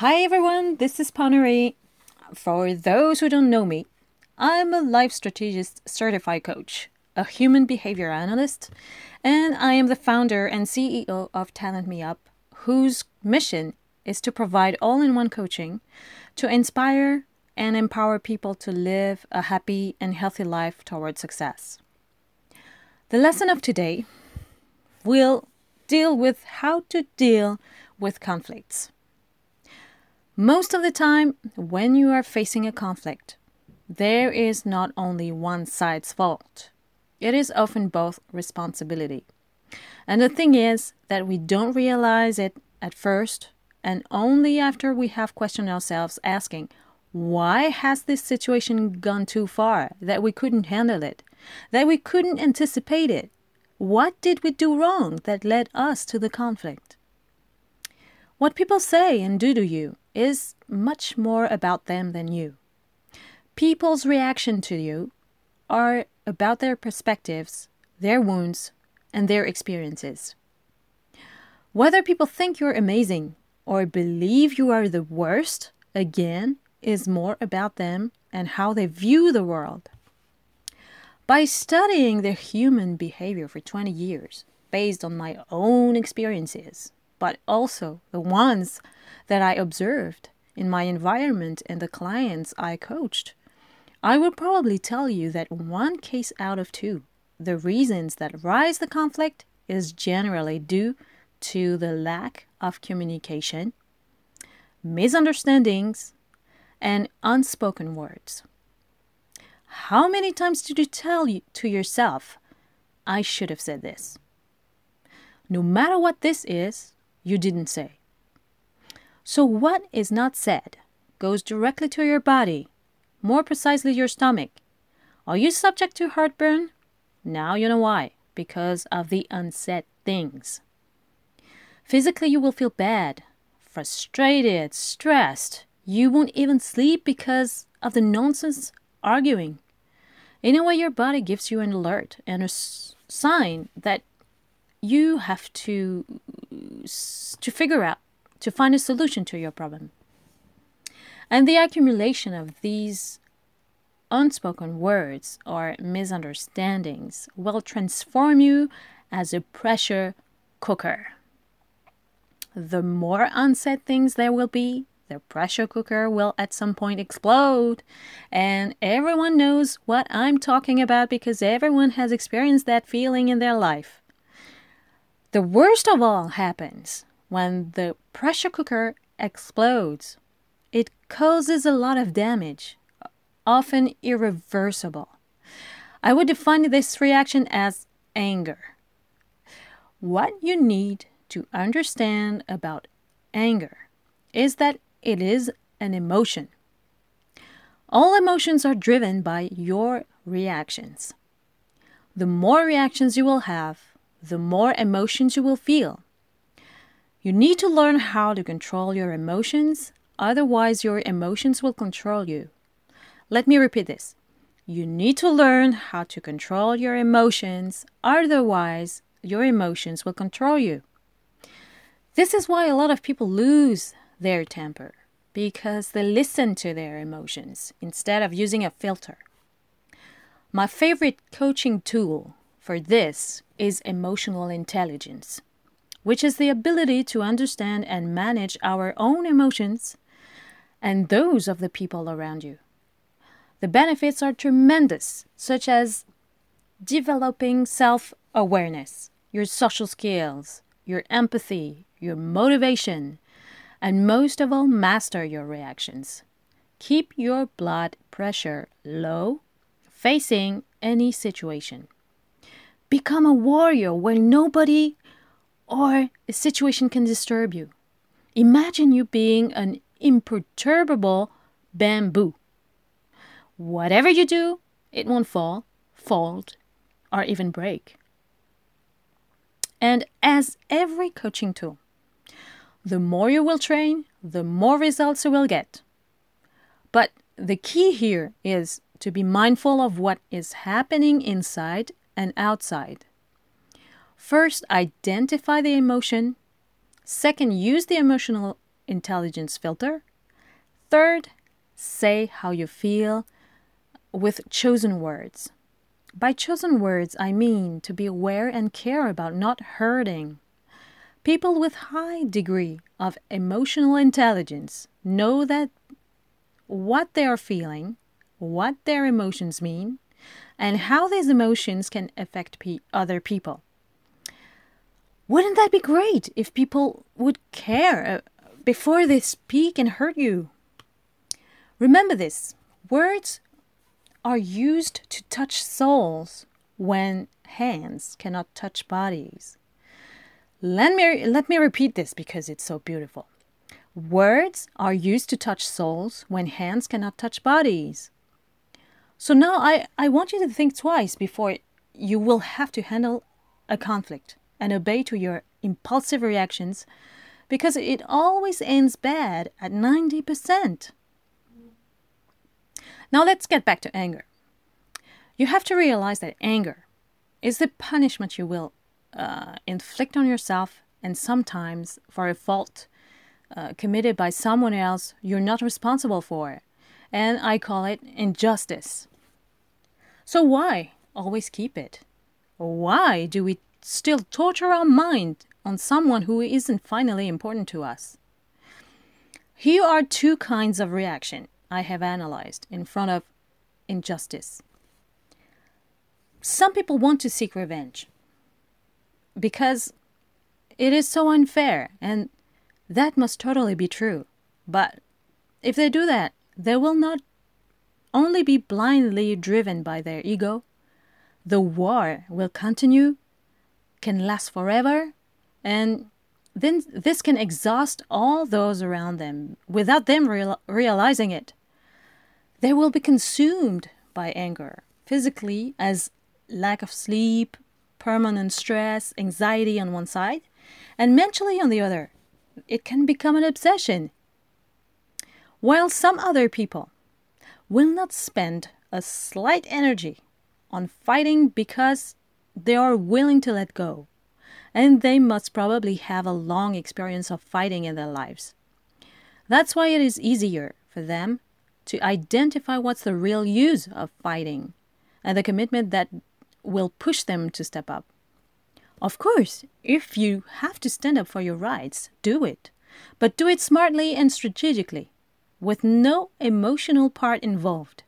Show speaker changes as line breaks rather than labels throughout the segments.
Hi everyone, this is Panari. For those who don't know me, I'm a life strategist certified coach, a human behavior analyst, and I am the founder and CEO of Talent Me Up, whose mission is to provide all in one coaching to inspire and empower people to live a happy and healthy life toward success. The lesson of today will deal with how to deal with conflicts. Most of the time, when you are facing a conflict, there is not only one side's fault, it is often both responsibility. And the thing is that we don't realize it at first, and only after we have questioned ourselves asking, why has this situation gone too far that we couldn't handle it, that we couldn't anticipate it? What did we do wrong that led us to the conflict? What people say and do to you is much more about them than you. People's reaction to you are about their perspectives, their wounds, and their experiences. Whether people think you're amazing or believe you are the worst, again, is more about them and how they view the world. By studying their human behavior for 20 years, based on my own experiences, but also the ones that I observed in my environment and the clients I coached, I will probably tell you that one case out of two, the reasons that rise the conflict is generally due to the lack of communication, misunderstandings, and unspoken words. How many times did you tell you to yourself, I should have said this? No matter what this is, you didn't say. So, what is not said goes directly to your body, more precisely your stomach. Are you subject to heartburn? Now you know why because of the unsaid things. Physically, you will feel bad, frustrated, stressed. You won't even sleep because of the nonsense arguing. In a way, your body gives you an alert and a sign that you have to to figure out to find a solution to your problem. And the accumulation of these unspoken words or misunderstandings will transform you as a pressure cooker. The more unsaid things there will be, the pressure cooker will at some point explode. And everyone knows what I'm talking about because everyone has experienced that feeling in their life. The worst of all happens when the pressure cooker explodes. It causes a lot of damage, often irreversible. I would define this reaction as anger. What you need to understand about anger is that it is an emotion. All emotions are driven by your reactions. The more reactions you will have, the more emotions you will feel. You need to learn how to control your emotions, otherwise, your emotions will control you. Let me repeat this. You need to learn how to control your emotions, otherwise, your emotions will control you. This is why a lot of people lose their temper because they listen to their emotions instead of using a filter. My favorite coaching tool for this is emotional intelligence which is the ability to understand and manage our own emotions and those of the people around you. The benefits are tremendous, such as developing self awareness, your social skills, your empathy, your motivation, and most of all, master your reactions. Keep your blood pressure low facing any situation. Become a warrior where nobody or a situation can disturb you. Imagine you being an imperturbable bamboo. Whatever you do, it won't fall, fold, or even break. And as every coaching tool, the more you will train, the more results you will get. But the key here is to be mindful of what is happening inside and outside. First, identify the emotion. Second, use the emotional intelligence filter. Third, say how you feel with chosen words. By chosen words, I mean to be aware and care about not hurting. People with high degree of emotional intelligence know that what they are feeling, what their emotions mean, and how these emotions can affect pe- other people. Wouldn't that be great if people would care uh, before they speak and hurt you? Remember this words are used to touch souls when hands cannot touch bodies. Let me, let me repeat this because it's so beautiful. Words are used to touch souls when hands cannot touch bodies. So now I, I want you to think twice before you will have to handle a conflict and obey to your impulsive reactions because it always ends bad at 90%. Now let's get back to anger. You have to realize that anger is the punishment you will uh, inflict on yourself and sometimes for a fault uh, committed by someone else you're not responsible for. And I call it injustice. So why always keep it? Why do we still torture our mind on someone who isn't finally important to us. Here are two kinds of reaction I have analyzed in front of injustice. Some people want to seek revenge because it is so unfair, and that must totally be true. But if they do that, they will not only be blindly driven by their ego, the war will continue can last forever, and then this can exhaust all those around them without them real- realizing it. They will be consumed by anger, physically, as lack of sleep, permanent stress, anxiety on one side, and mentally on the other. It can become an obsession. While some other people will not spend a slight energy on fighting because they are willing to let go. And they must probably have a long experience of fighting in their lives. That's why it is easier for them to identify what's the real use of fighting and the commitment that will push them to step up. Of course, if you have to stand up for your rights, do it. But do it smartly and strategically, with no emotional part involved.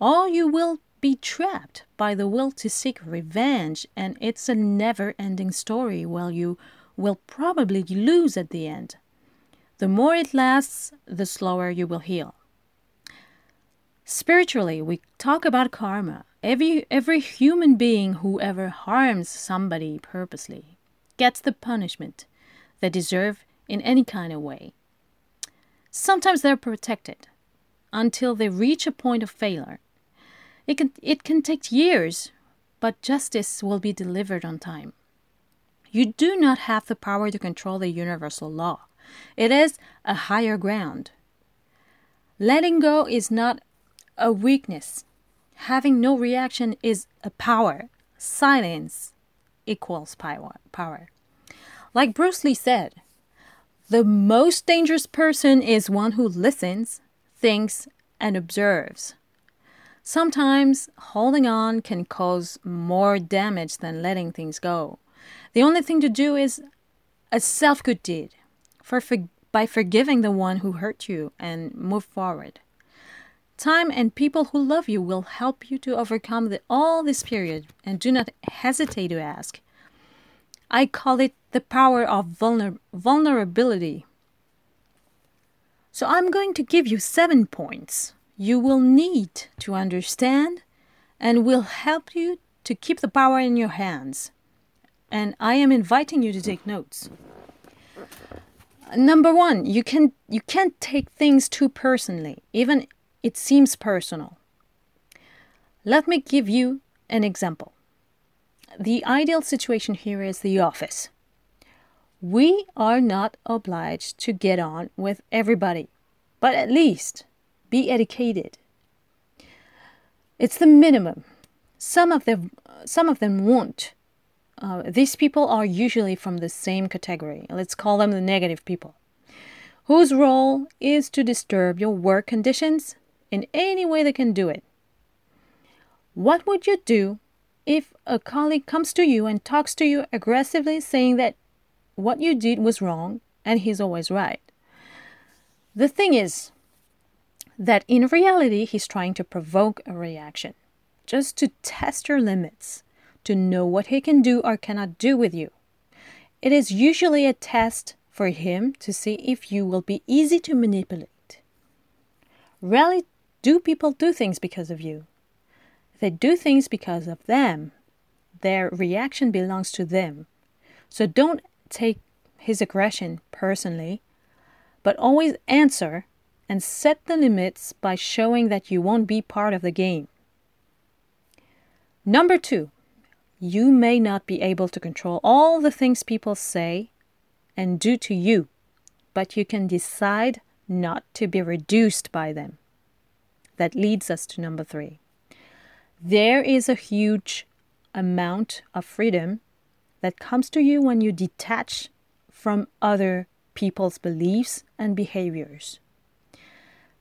Or you will be trapped by the will to seek revenge, and it's a never ending story while you will probably lose at the end. The more it lasts, the slower you will heal. Spiritually, we talk about karma. Every, every human being who ever harms somebody purposely gets the punishment they deserve in any kind of way. Sometimes they're protected until they reach a point of failure it can, it can take years, but justice will be delivered on time. You do not have the power to control the universal law. It is a higher ground. Letting go is not a weakness. Having no reaction is a power. Silence equals power. power. Like Bruce Lee said, the most dangerous person is one who listens, thinks, and observes. Sometimes holding on can cause more damage than letting things go. The only thing to do is a self good deed for, for, by forgiving the one who hurt you and move forward. Time and people who love you will help you to overcome the, all this period and do not hesitate to ask. I call it the power of vulner, vulnerability. So I'm going to give you seven points you will need to understand and will help you to keep the power in your hands. And I am inviting you to take notes. Number one, you can you can't take things too personally, even it seems personal. Let me give you an example. The ideal situation here is the office. We are not obliged to get on with everybody, but at least be educated. It's the minimum. Some of them, some of them won't. Uh, these people are usually from the same category. Let's call them the negative people. whose role is to disturb your work conditions in any way they can do it. What would you do if a colleague comes to you and talks to you aggressively, saying that what you did was wrong and he's always right? The thing is that in reality, he's trying to provoke a reaction, just to test your limits, to know what he can do or cannot do with you. It is usually a test for him to see if you will be easy to manipulate. Rarely do people do things because of you. They do things because of them. Their reaction belongs to them. So don't take his aggression personally, but always answer and set the limits by showing that you won't be part of the game. Number two, you may not be able to control all the things people say and do to you, but you can decide not to be reduced by them. That leads us to number three. There is a huge amount of freedom that comes to you when you detach from other people's beliefs and behaviors.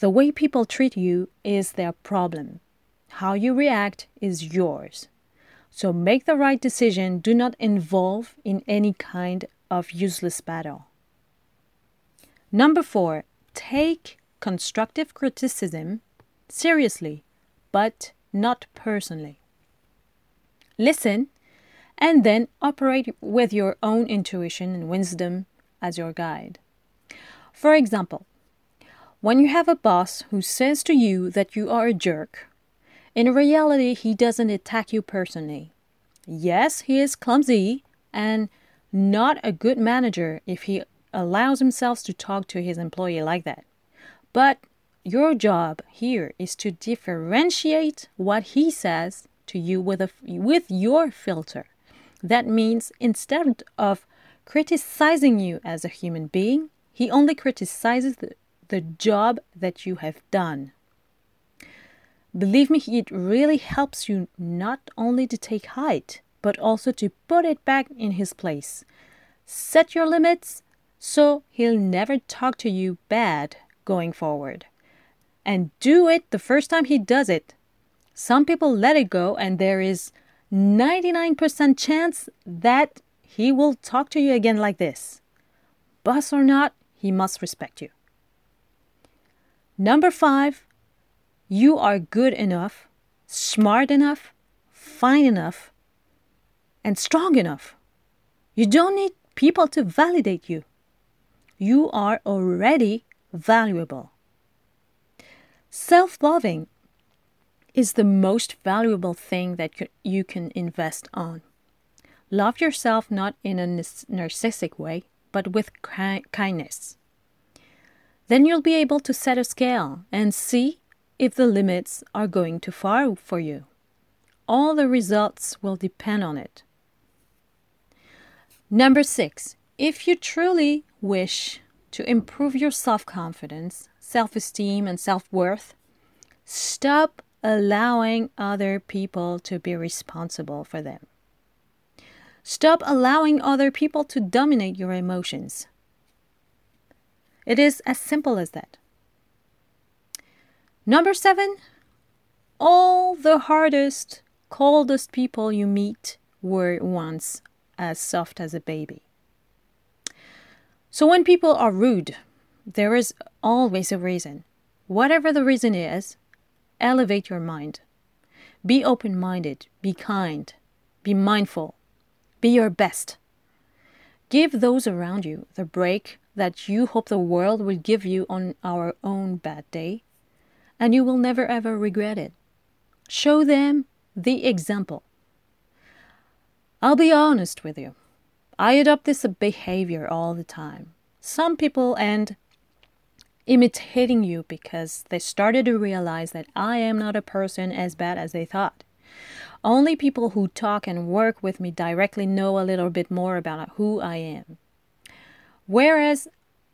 The way people treat you is their problem. How you react is yours. So make the right decision. Do not involve in any kind of useless battle. Number four, take constructive criticism seriously, but not personally. Listen and then operate with your own intuition and wisdom as your guide. For example, when you have a boss who says to you that you are a jerk, in reality, he doesn't attack you personally. Yes, he is clumsy and not a good manager if he allows himself to talk to his employee like that. But your job here is to differentiate what he says to you with, a, with your filter. That means instead of criticizing you as a human being, he only criticizes the, the job that you have done. Believe me, it really helps you not only to take height, but also to put it back in his place. Set your limits so he'll never talk to you bad going forward. And do it the first time he does it. Some people let it go, and there is 99% chance that he will talk to you again like this. Boss or not, he must respect you. Number five, you are good enough, smart enough, fine enough, and strong enough. You don't need people to validate you. You are already valuable. Self loving is the most valuable thing that you can invest on. Love yourself not in a narcissistic way, but with kindness. Then you'll be able to set a scale and see if the limits are going too far for you. All the results will depend on it. Number six, if you truly wish to improve your self confidence, self esteem, and self worth, stop allowing other people to be responsible for them. Stop allowing other people to dominate your emotions. It is as simple as that. Number seven, all the hardest, coldest people you meet were once as soft as a baby. So when people are rude, there is always a reason. Whatever the reason is, elevate your mind. Be open minded, be kind, be mindful, be your best. Give those around you the break that you hope the world will give you on our own bad day, and you will never ever regret it. Show them the example. I'll be honest with you. I adopt this behavior all the time. Some people end imitating you because they started to realize that I am not a person as bad as they thought. Only people who talk and work with me directly know a little bit more about who I am. Whereas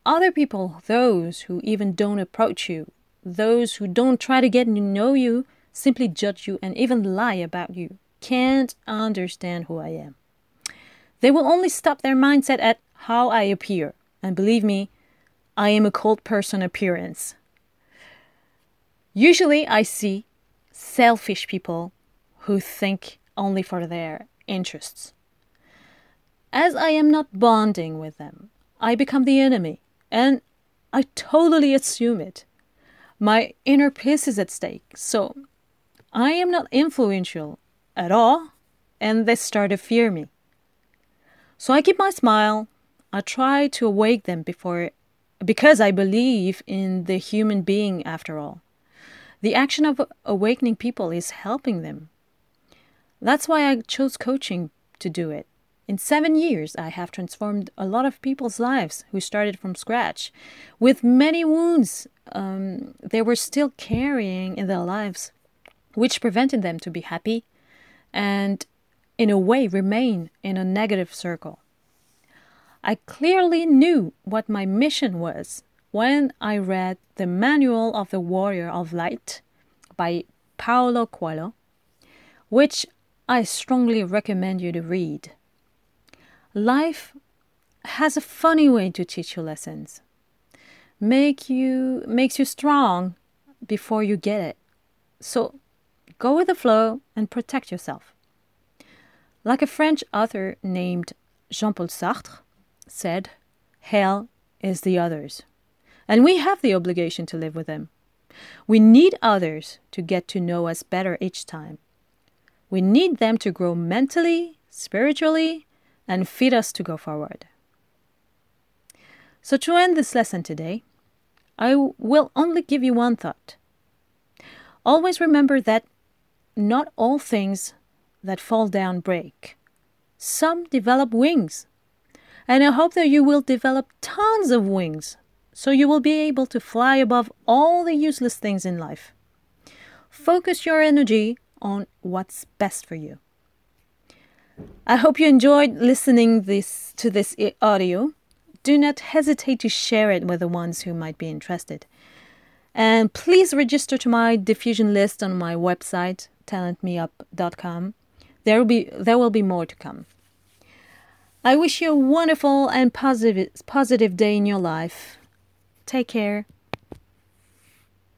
other people, those who even don't approach you, those who don't try to get to know you, simply judge you and even lie about you, can't understand who I am. They will only stop their mindset at how I appear. And believe me, I am a cold person appearance. Usually I see selfish people who think only for their interests. As I am not bonding with them, I become the enemy, and I totally assume it. My inner peace is at stake, so I am not influential at all, and they start to fear me. So I keep my smile. I try to awake them before because I believe in the human being after all. The action of awakening people is helping them. That's why I chose coaching to do it. In seven years, I have transformed a lot of people's lives who started from scratch with many wounds um, they were still carrying in their lives, which prevented them to be happy and, in a way, remain in a negative circle. I clearly knew what my mission was when I read The Manual of the Warrior of Light by Paulo Coelho, which I strongly recommend you to read. Life has a funny way to teach you lessons. Make you makes you strong before you get it. So go with the flow and protect yourself. Like a French author named Jean-Paul Sartre said, hell is the others. And we have the obligation to live with them. We need others to get to know us better each time. We need them to grow mentally, spiritually, and feed us to go forward. So, to end this lesson today, I will only give you one thought. Always remember that not all things that fall down break. Some develop wings. And I hope that you will develop tons of wings so you will be able to fly above all the useless things in life. Focus your energy on what's best for you. I hope you enjoyed listening this to this audio. Do not hesitate to share it with the ones who might be interested. And please register to my diffusion list on my website, talentmeup.com. There will be there will be more to come. I wish you a wonderful and positive positive day in your life. Take care.